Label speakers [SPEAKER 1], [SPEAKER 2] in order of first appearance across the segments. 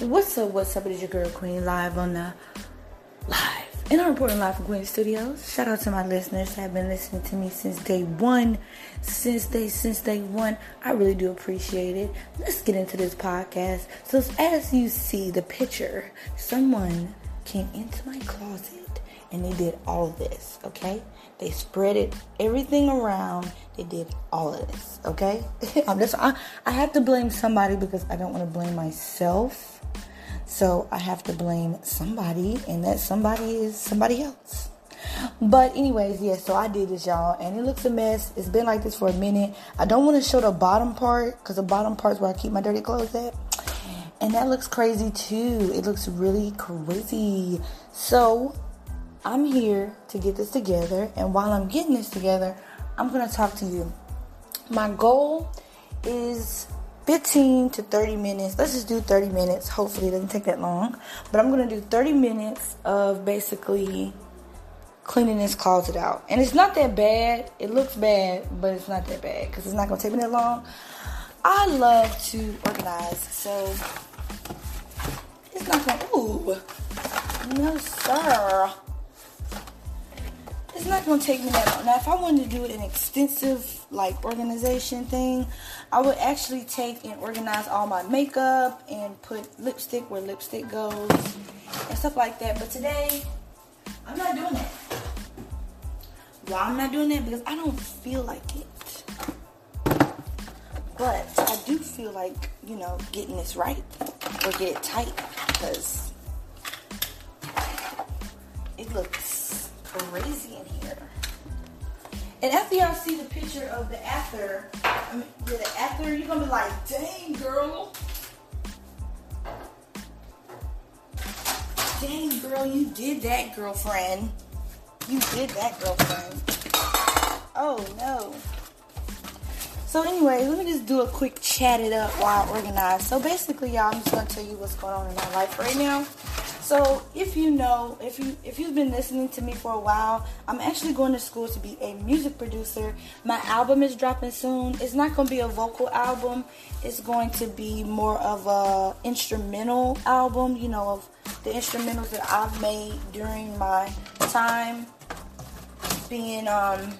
[SPEAKER 1] What's up? What's up? It is your girl Queen live on the live in our reporting live from Queen Studios. Shout out to my listeners that have been listening to me since day one. Since day since day one, I really do appreciate it. Let's get into this podcast. So as you see the picture, someone came into my closet and they did all of this. Okay, they spread it everything around. They did all of this. Okay, I'm just I, I have to blame somebody because I don't want to blame myself. So I have to blame somebody, and that somebody is somebody else. But anyways, yeah, so I did this, y'all, and it looks a mess. It's been like this for a minute. I don't want to show the bottom part because the bottom part is where I keep my dirty clothes at. And that looks crazy too. It looks really crazy. So I'm here to get this together, and while I'm getting this together, I'm gonna talk to you. My goal is 15 to 30 minutes. Let's just do 30 minutes. Hopefully, it doesn't take that long. But I'm going to do 30 minutes of basically cleaning this closet out. And it's not that bad. It looks bad, but it's not that bad because it's not going to take me that long. I love to organize, so it's not going to. Ooh, no, sir. It's not to take me that long. Now, if I wanted to do an extensive, like, organization thing, I would actually take and organize all my makeup and put lipstick where lipstick goes and stuff like that. But today, I'm not doing that. Why I'm not doing that? Because I don't feel like it. But I do feel like, you know, getting this right or get it tight because it looks crazy in here. And after y'all see the picture of the after, I mean, yeah, the after, you're gonna be like, dang, girl. Dang, girl, you did that, girlfriend. You did that, girlfriend. Oh, no. So, anyway, let me just do a quick chat it up while I organize. So, basically, y'all, I'm just gonna tell you what's going on in my life right now. So if you know, if you if you've been listening to me for a while, I'm actually going to school to be a music producer. My album is dropping soon. It's not going to be a vocal album. It's going to be more of a instrumental album, you know, of the instrumentals that I've made during my time being um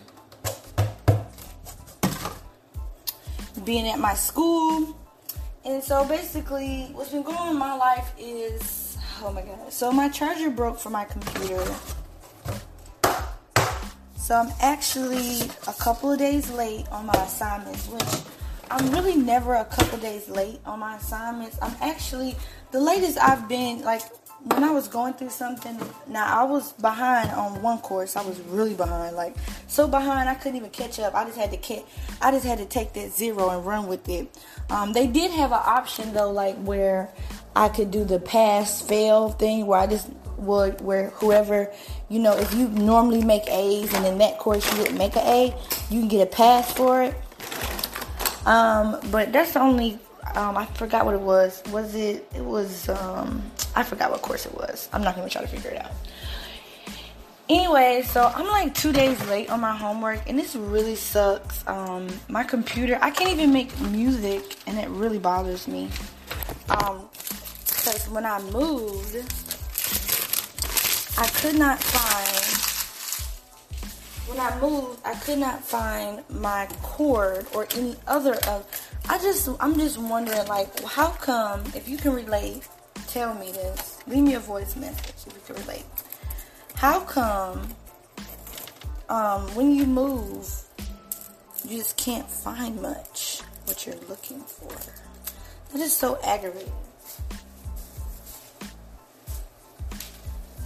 [SPEAKER 1] being at my school. And so basically what's been going on in my life is oh my god. So my charger broke for my computer. So I'm actually a couple of days late on my assignments, which I'm really never a couple days late on my assignments. I'm actually the latest I've been like when I was going through something. Now I was behind on one course. I was really behind, like so behind I couldn't even catch up. I just had to catch. I just had to take that zero and run with it. Um, they did have an option though, like where I could do the pass fail thing where I just would where whoever you know if you normally make A's and in that course you didn't make an A, you can get a pass for it. Um, but that's the only um, I forgot what it was. Was it? It was. Um, I forgot what course it was. I'm not gonna try to figure it out. Anyway, so I'm like two days late on my homework, and this really sucks. Um, my computer, I can't even make music, and it really bothers me. Um, because when I moved, I could not find. When I moved, I could not find my cord or any other of. I just, I'm just wondering, like, how come? If you can relate, tell me this. Leave me a voice message if you can relate. How come? Um, when you move, you just can't find much what you're looking for. That is so aggravating.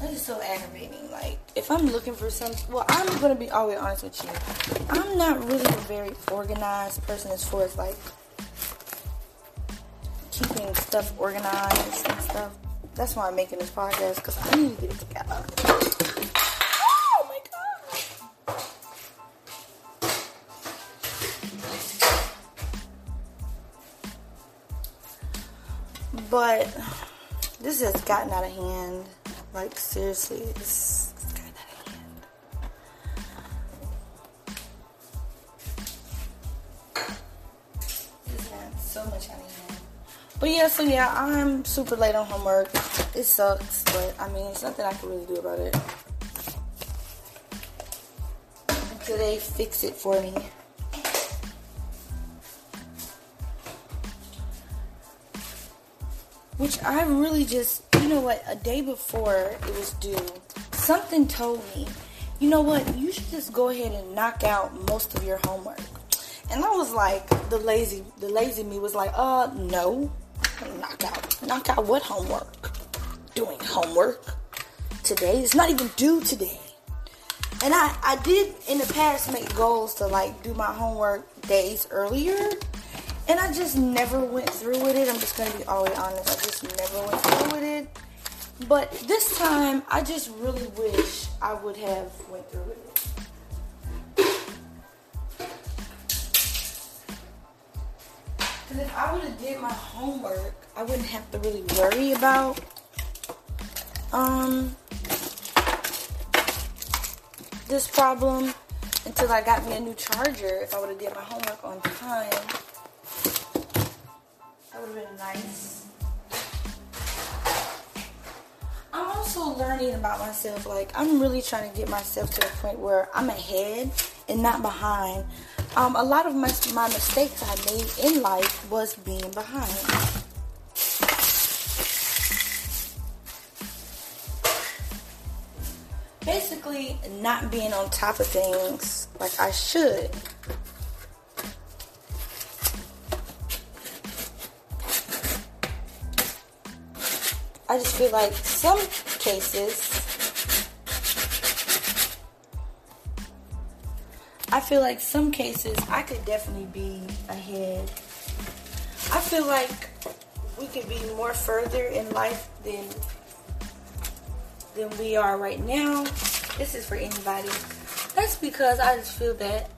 [SPEAKER 1] That is so aggravating. Like, if I'm looking for something, well, I'm gonna be always honest with you. I'm not really a very organized person as far as like keeping stuff organized and stuff. That's why I'm making this podcast because I need to get it together. Oh my god! But this has gotten out of hand. Like seriously, it's, kind of. This so much. But yeah, so yeah, I'm super late on homework. It sucks, but I mean, it's nothing I can really do about it. Until they fix it for me. Which I really just, you know what, a day before it was due, something told me, you know what, you should just go ahead and knock out most of your homework. And I was like, the lazy, the lazy me was like, uh, no, knock out, knock out what homework? Doing homework today? It's not even due today. And I, I did in the past make goals to like do my homework days earlier and I just never went through with it. I'm just gonna be all the way honest. I just never went through with it. But this time, I just really wish I would have went through with it. Cause if I would have did my homework, I wouldn't have to really worry about um this problem until I got me a new charger. If I would have did my homework on time. That would have been nice. I'm also learning about myself. Like, I'm really trying to get myself to the point where I'm ahead and not behind. Um, a lot of my, my mistakes I made in life was being behind. Basically, not being on top of things like I should. Feel like some cases, I feel like some cases I could definitely be ahead. I feel like we could be more further in life than than we are right now. This is for anybody. That's because I just feel that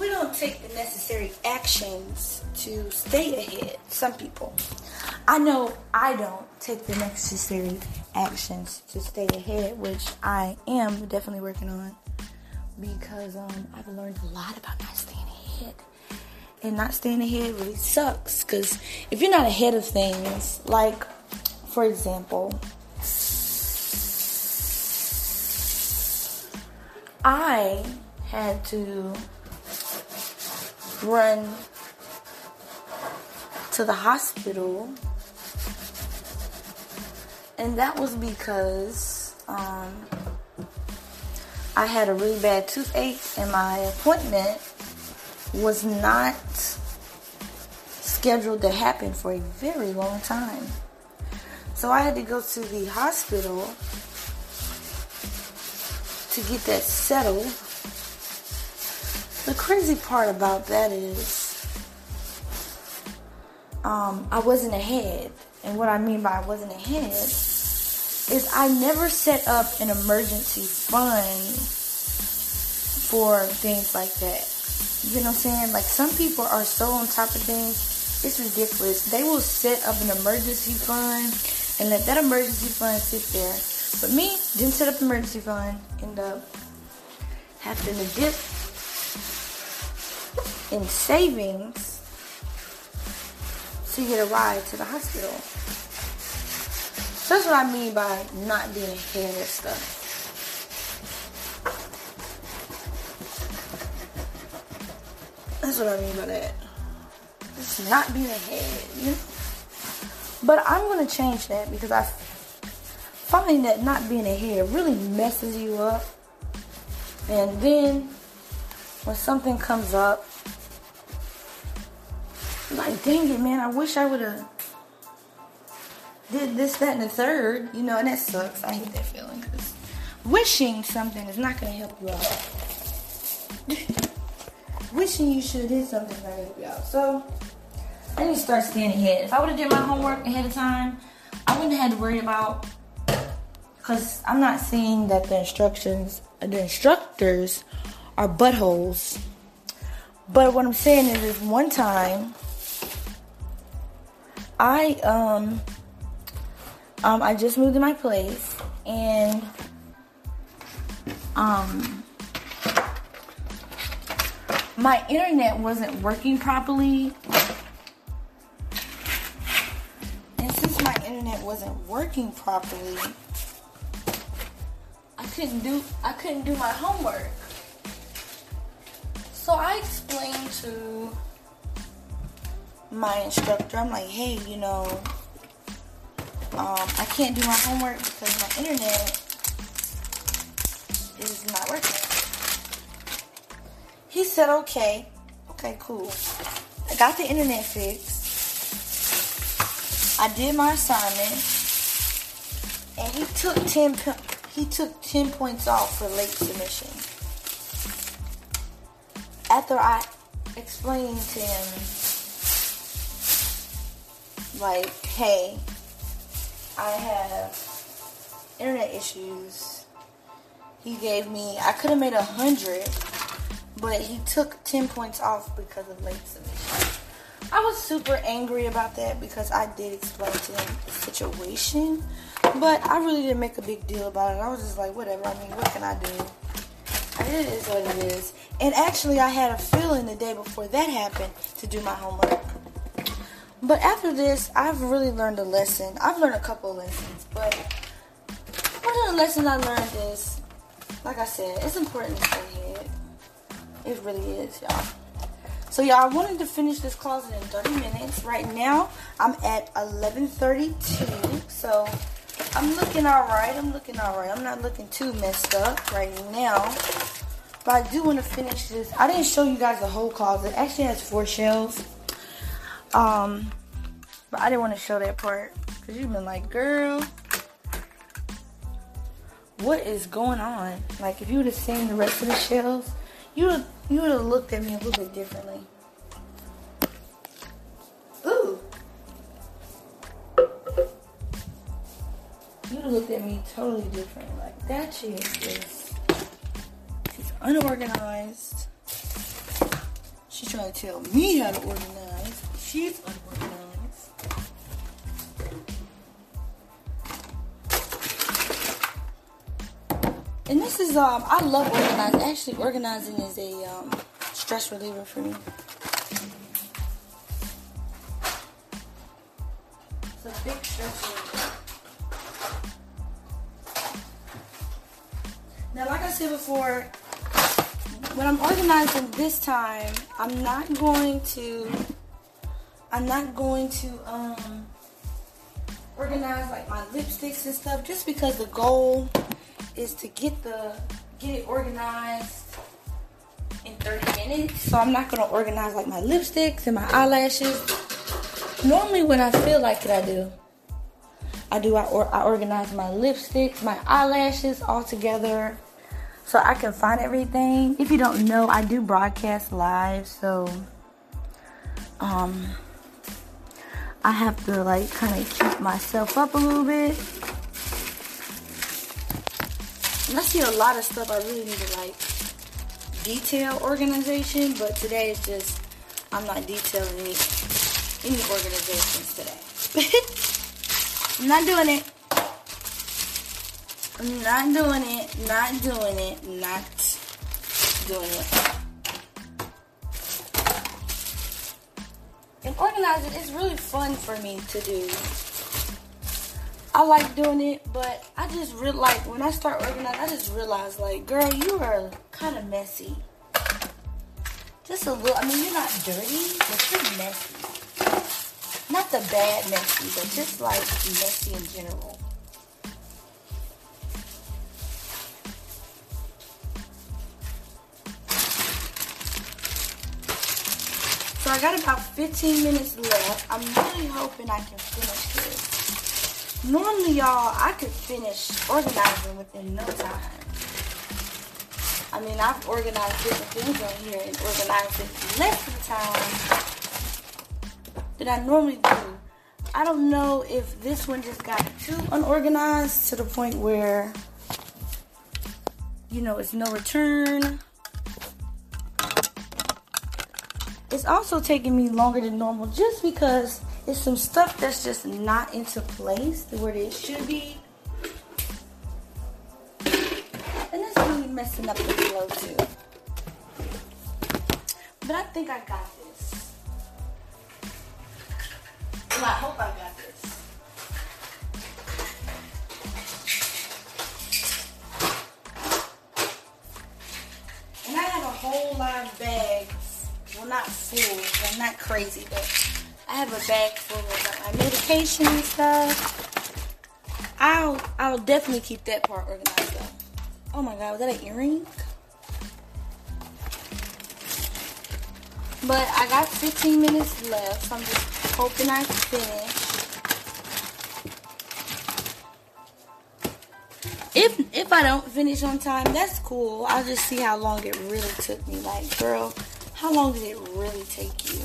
[SPEAKER 1] we don't take the necessary actions to stay ahead. Some people. I know I don't take the necessary actions to stay ahead, which I am definitely working on because um, I've learned a lot about not staying ahead. And not staying ahead really sucks because if you're not ahead of things, like for example, I had to run to the hospital. And that was because um, I had a really bad toothache, and my appointment was not scheduled to happen for a very long time. So I had to go to the hospital to get that settled. The crazy part about that is um, I wasn't ahead. And what I mean by I wasn't ahead is I never set up an emergency fund for things like that. You know what I'm saying? Like some people are so on top of things, it's ridiculous. They will set up an emergency fund and let that emergency fund sit there. But me, didn't set up an emergency fund, end up having to dip in savings to get a ride to the hospital. So that's what I mean by not being ahead of stuff. That's what I mean by that. Just not being ahead, you know? But I'm gonna change that because I find that not being ahead really messes you up. And then when something comes up like, dang it, man, I wish I would have did this, that, and the third, you know, and that sucks. I hate that feeling because wishing something is not going to help you out. wishing you should have did something is not going to help you out. So, need to start staying ahead. If I would have did my homework ahead of time, I wouldn't have had to worry about because I'm not seeing that the instructions, the instructors are buttholes. But what I'm saying is, is one time I um um I just moved to my place and um my internet wasn't working properly. And since my internet wasn't working properly, I couldn't do I couldn't do my homework. So I explained to my instructor, I'm like, hey, you know, um, I can't do my homework because my internet is not working. He said, okay, okay, cool. I got the internet fixed. I did my assignment, and he took ten he took ten points off for late submission. After I explained to him, like, hey, I have internet issues. He gave me, I could have made a hundred, but he took 10 points off because of late submission. I was super angry about that because I did explain to him the situation, but I really didn't make a big deal about it. I was just like, whatever. I mean, what can I do? It is what it is. And actually, I had a feeling the day before that happened to do my homework. But after this, I've really learned a lesson. I've learned a couple lessons, but one of the lessons I learned is, like I said, it's important to stay ahead. It really is, y'all. So y'all, I wanted to finish this closet in 30 minutes. Right now, I'm at 11:32. So I'm looking all right. I'm looking all right. I'm not looking too messed up right now. But I do want to finish this. I didn't show you guys the whole closet. It actually has four shelves. Um, but I didn't want to show that part because you've been like, girl, what is going on? Like, if you would have seen the rest of the shelves, you would you would have looked at me a little bit differently. Ooh. You looked at me totally different. Like that chick is she's unorganized. She's trying to tell me how to organize. And this is um I love organizing. Actually organizing is a um stress reliever for me. It's a big stress reliever. Now like I said before, when I'm organizing this time, I'm not going to I'm not going to um organize like my lipsticks and stuff just because the goal is to get the get it organized in 30 minutes. So I'm not gonna organize like my lipsticks and my eyelashes. Normally when I feel like it I do. I do I, or, I organize my lipsticks, my eyelashes all together so I can find everything. If you don't know, I do broadcast live, so um I have to like kind of keep myself up a little bit. And I see a lot of stuff I really need to like detail organization, but today is just I'm not detailing any, any organizations today. I'm not doing it. I'm not doing it, not doing it, not doing it. And organizing is really fun for me to do. I like doing it, but I just real like when I start organizing, I just realize like, girl, you are kind of messy. Just a little. I mean, you're not dirty, but you're messy. Not the bad messy, but just like messy in general. I got about 15 minutes left. I'm really hoping I can finish this. Normally, y'all, I could finish organizing within no time. I mean, I've organized different things on here and organized it less of the time than I normally do. I don't know if this one just got too unorganized to the point where, you know, it's no return It's also taking me longer than normal just because it's some stuff that's just not into place where it should be. And it's really messing up the flow too. But I think I got this. Well, I hope I got this. And I have a whole of bags. Well, not full, but not crazy, but I have a bag full of my medication and stuff. I'll I'll definitely keep that part organized though. Oh my god, was that an earring? But I got 15 minutes left, so I'm just hoping I finish. If if I don't finish on time, that's cool. I'll just see how long it really took me. Like, girl, how long did it really take you?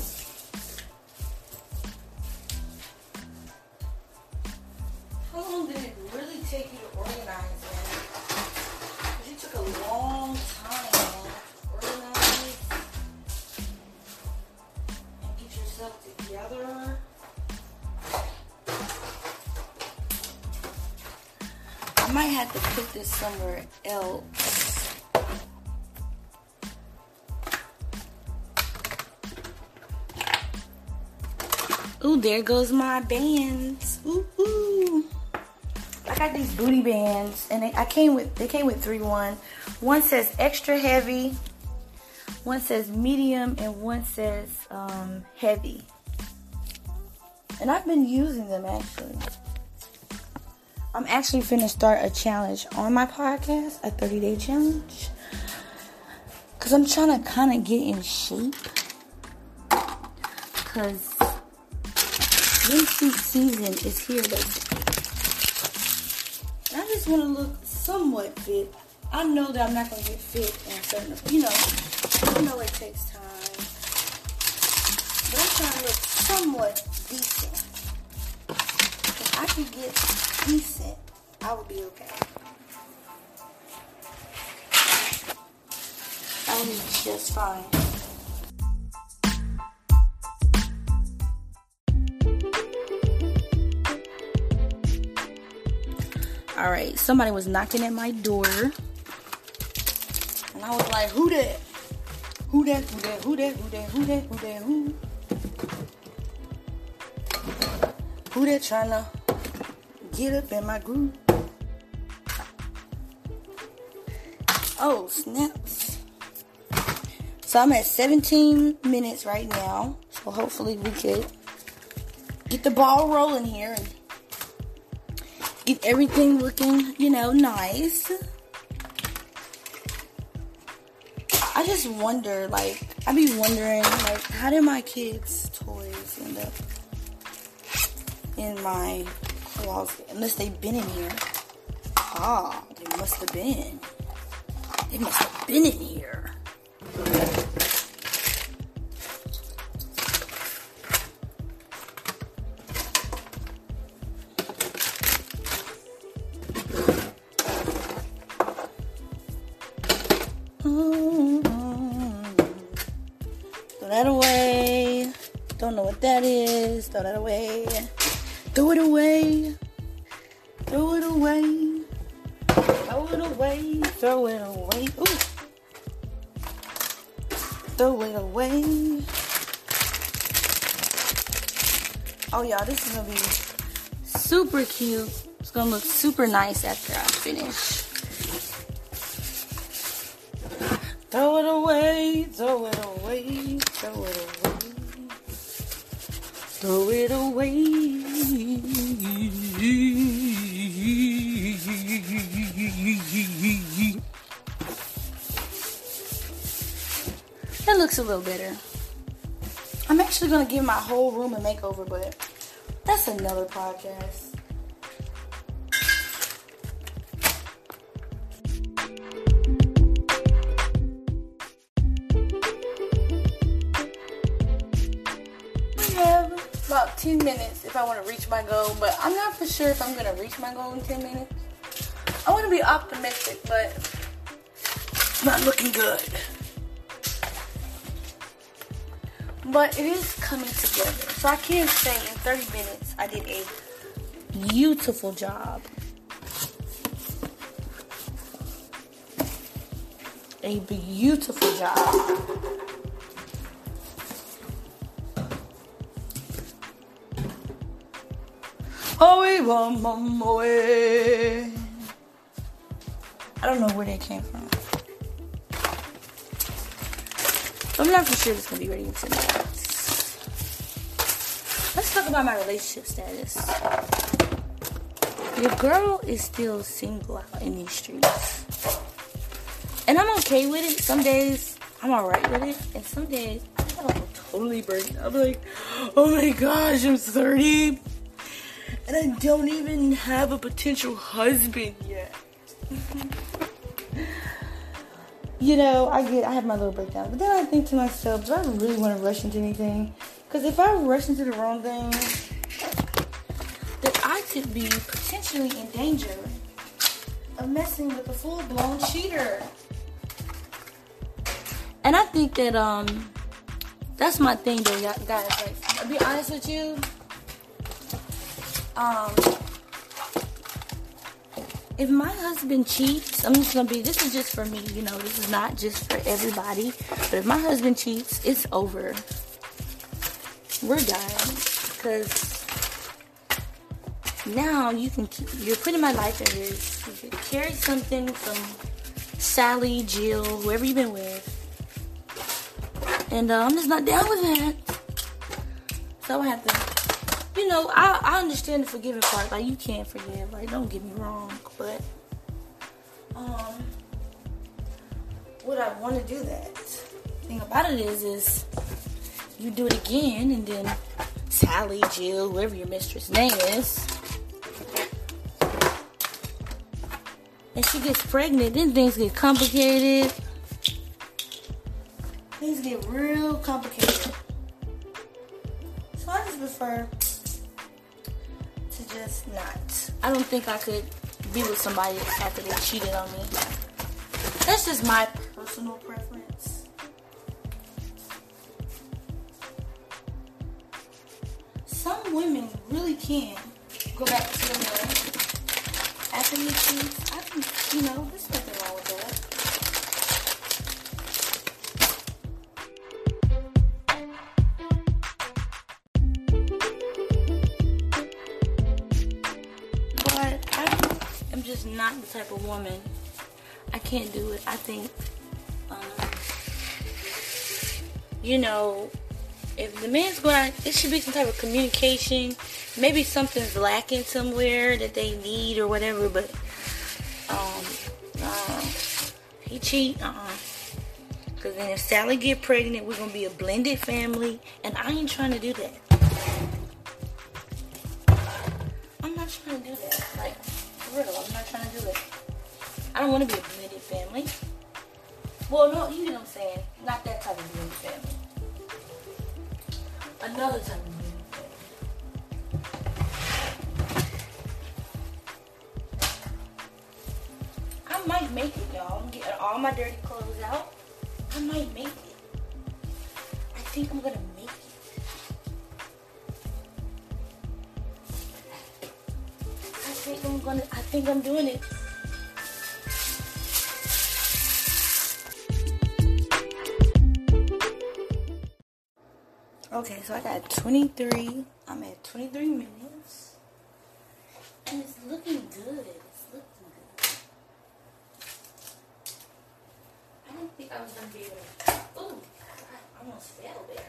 [SPEAKER 1] How long did it really take you to organize, man? took a long time, man, to organize and get yourself together. I might have to put this somewhere else. There goes my bands. Ooh, ooh. I got these booty bands, and they, I came with they came with three one. One says extra heavy, one says medium, and one says um, heavy. And I've been using them actually. I'm actually finna start a challenge on my podcast, a 30 day challenge. Cause I'm trying to kind of get in shape. Cause season is here. And I just want to look somewhat fit. I know that I'm not gonna get fit in certain, you know, I know it takes time. But I'm trying to look somewhat decent. If I could get decent, I would be okay. I would be just fine. All right, somebody was knocking at my door, and I was like, "Who that? Who that? Who that? Who that? Who that? Who that? Who that? Who?" Who that trying to get up in my groove? Oh, snaps. So I'm at 17 minutes right now. So hopefully we could get the ball rolling here and get everything looking, you know, nice. I just wonder, like, I'd be wondering, like, how did my kids' toys end up in my closet? Unless they've been in here. Ah, they must have been. They must have been in here. Throw that away. Throw it away. Throw it away. Throw it away. Throw it away. Ooh. Throw it away. Oh, y'all, this is gonna be super cute. It's gonna look super nice after I finish. Throw it away, throw it away, throw it away. Throw it away. That looks a little better. I'm actually gonna give my whole room a makeover, but that's another podcast. Minutes if I want to reach my goal, but I'm not for sure if I'm going to reach my goal in 10 minutes. I want to be optimistic, but it's not looking good. But it is coming together. So I can say in 30 minutes I did a beautiful job. A beautiful job. Wa Maui. I don't know where they came from. I'm not for sure it's gonna be ready tonight. Let's talk about my relationship status. Your girl is still single out in these streets. And I'm okay with it. Some days I'm alright with it. And some days I'm totally burnt. I'm like, oh my gosh, I'm 30. And I don't even have a potential husband yet. you know, I get, I have my little breakdown. But then I think to myself, do I really want to rush into anything? Because if I rush into the wrong thing, then I could be potentially in danger of messing with a full blown cheater. And I think that um that's my thing though, guys. Like, I'll be honest with you. Um if my husband cheats, I'm just gonna be this is just for me, you know, this is not just for everybody. But if my husband cheats, it's over. We're done. Because now you can keep, you're putting my life at risk. You could carry something from Sally, Jill, whoever you've been with. And uh, I'm just not down with that. So I have to, you know, I, I understand the forgiving part. Like, you can't forgive. Like, don't get me wrong. But, um, would I want to do that? The thing about it is, is you do it again, and then Sally, Jill, whoever your mistress name is, and she gets pregnant, then things get complicated things get real complicated. So I just prefer just not. I don't think I could be with somebody after they cheated on me. That's just my personal preference. Some women really can go back to their man after he cheats. I think, you know, there's nothing not the type of woman. I can't do it. I think, um, you know, if the man's going it should be some type of communication. Maybe something's lacking somewhere that they need or whatever, but, um, uh, he cheat, uh-uh. Because then if Sally get pregnant, we're to be a blended family, and I ain't trying to do that. Don't want to be a blended family. Well, no, you know what I'm saying. Not that type of blended family. Another type of blended family. I might make it, y'all. I'm getting all my dirty clothes out. I might make it. I think I'm gonna make it. I think I'm gonna, I think I'm doing it. Okay, so I got 23. I'm at 23 minutes. And it's looking good. It's looking good. I didn't think I was going to be able to. Ooh, I almost fell there.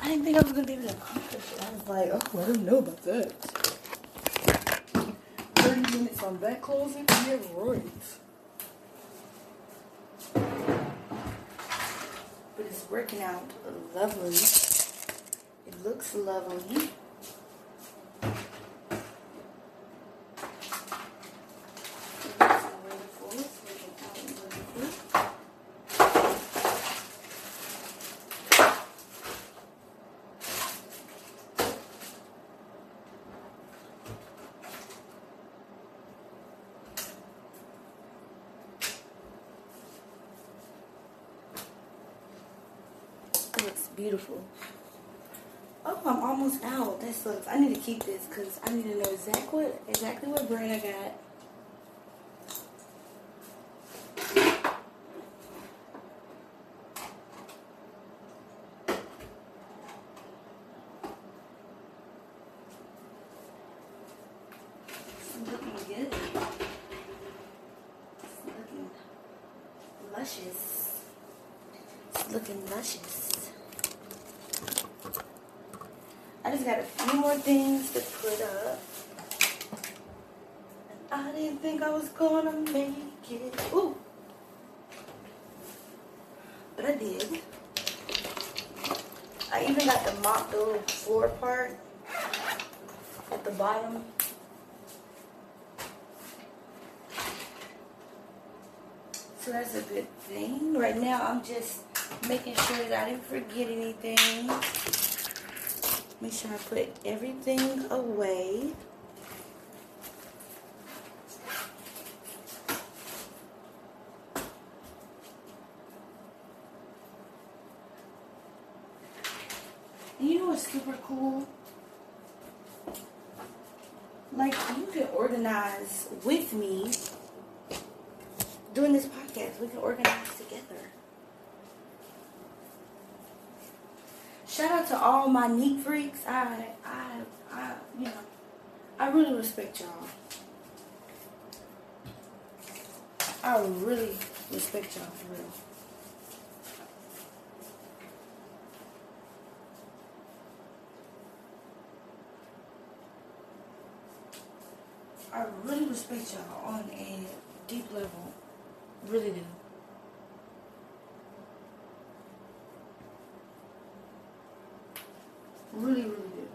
[SPEAKER 1] I didn't think I was gonna be able to accomplish it. I was like, oh, I don't know about that. 30 minutes on that closing? Yeah, right. Working out lovely. It looks lovely. looks beautiful. Oh, I'm almost out. That sucks. I need to keep this because I need to know exactly what exactly what brand I got. luscious. It's looking luscious. I just got a few more things to put up. And I was gonna make it. Ooh. But I did. I even got the mop, the little floor part at the bottom. So that's a good thing. Right now, I'm just making sure that I didn't forget anything. Make sure I put everything away. And you know what's super cool? Like, you can organize with me doing this podcast. We can organize together. Shout out to all my neat freaks. I, I, I, you know, I really respect y'all. I really respect y'all for real. I really respect y'all on a deep level. Really do. Really, really do.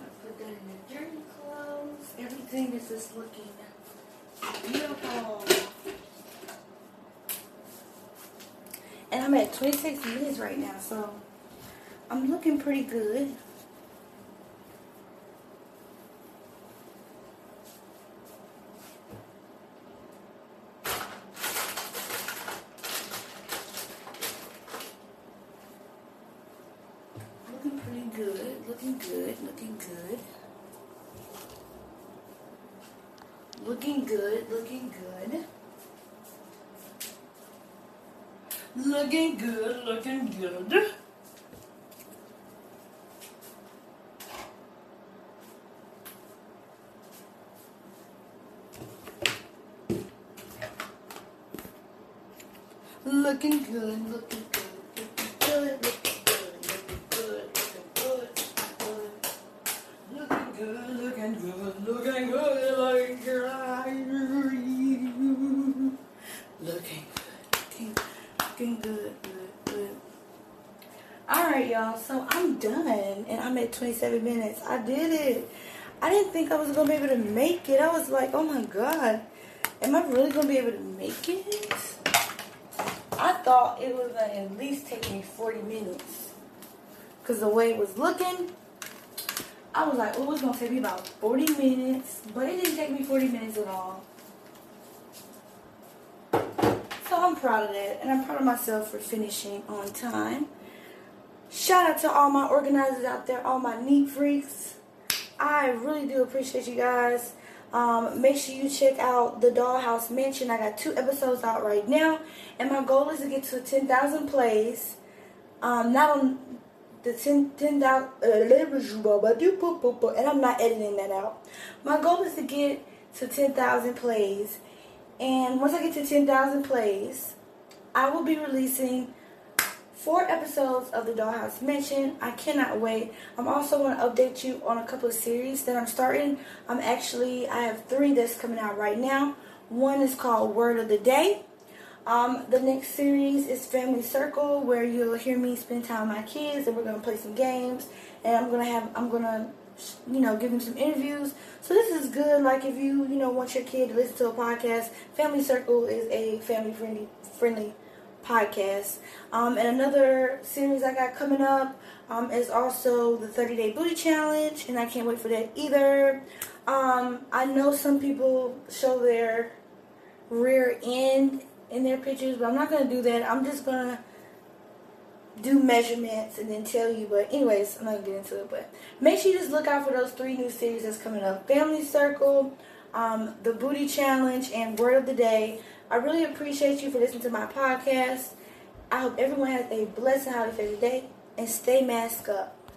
[SPEAKER 1] I put that in the journey clothes. Everything is just looking beautiful. And I'm at 26 minutes right now, so I'm looking pretty good. Looking pretty good, looking good, looking good. Looking good, looking good. Looking good, looking good. I did it. I didn't think I was gonna be able to make it. I was like, oh my god, am I really gonna be able to make it? I thought it was gonna at least take me 40 minutes. Cause the way it was looking, I was like, oh, it's gonna take me about 40 minutes. But it didn't take me 40 minutes at all. So I'm proud of that. And I'm proud of myself for finishing on time. Shout out to all my organizers out there, all my neat freaks. I really do appreciate you guys. Um, make sure you check out the Dollhouse Mansion. I got two episodes out right now, and my goal is to get to 10,000 plays. Um, not on the 10 10,000, and I'm not editing that out. My goal is to get to 10,000 plays, and once I get to 10,000 plays, I will be releasing four episodes of the Dollhouse Mansion. I cannot wait. I'm also going to update you on a couple of series that I'm starting. I'm actually, I have three that's coming out right now. One is called Word of the Day. Um, the next series is Family Circle, where you'll hear me spend time with my kids, and we're gonna play some games, and I'm gonna have, I'm gonna, you know, give them some interviews. So this is good. Like if you, you know, want your kid to listen to a podcast, Family Circle is a family friendly, friendly podcast. Um, and another series I got coming up um, is also the 30 Day Booty Challenge, and I can't wait for that either. Um, I know some people show their rear end in their pictures, but I'm not gonna do that. I'm just gonna do measurements and then tell you. But anyways, I'm not gonna get into it. But make sure you just look out for those three new series that's coming up: Family Circle, um, the Booty Challenge, and Word of the Day. I really appreciate you for listening to my podcast. I hope everyone has a blessed and happy day and stay masked up.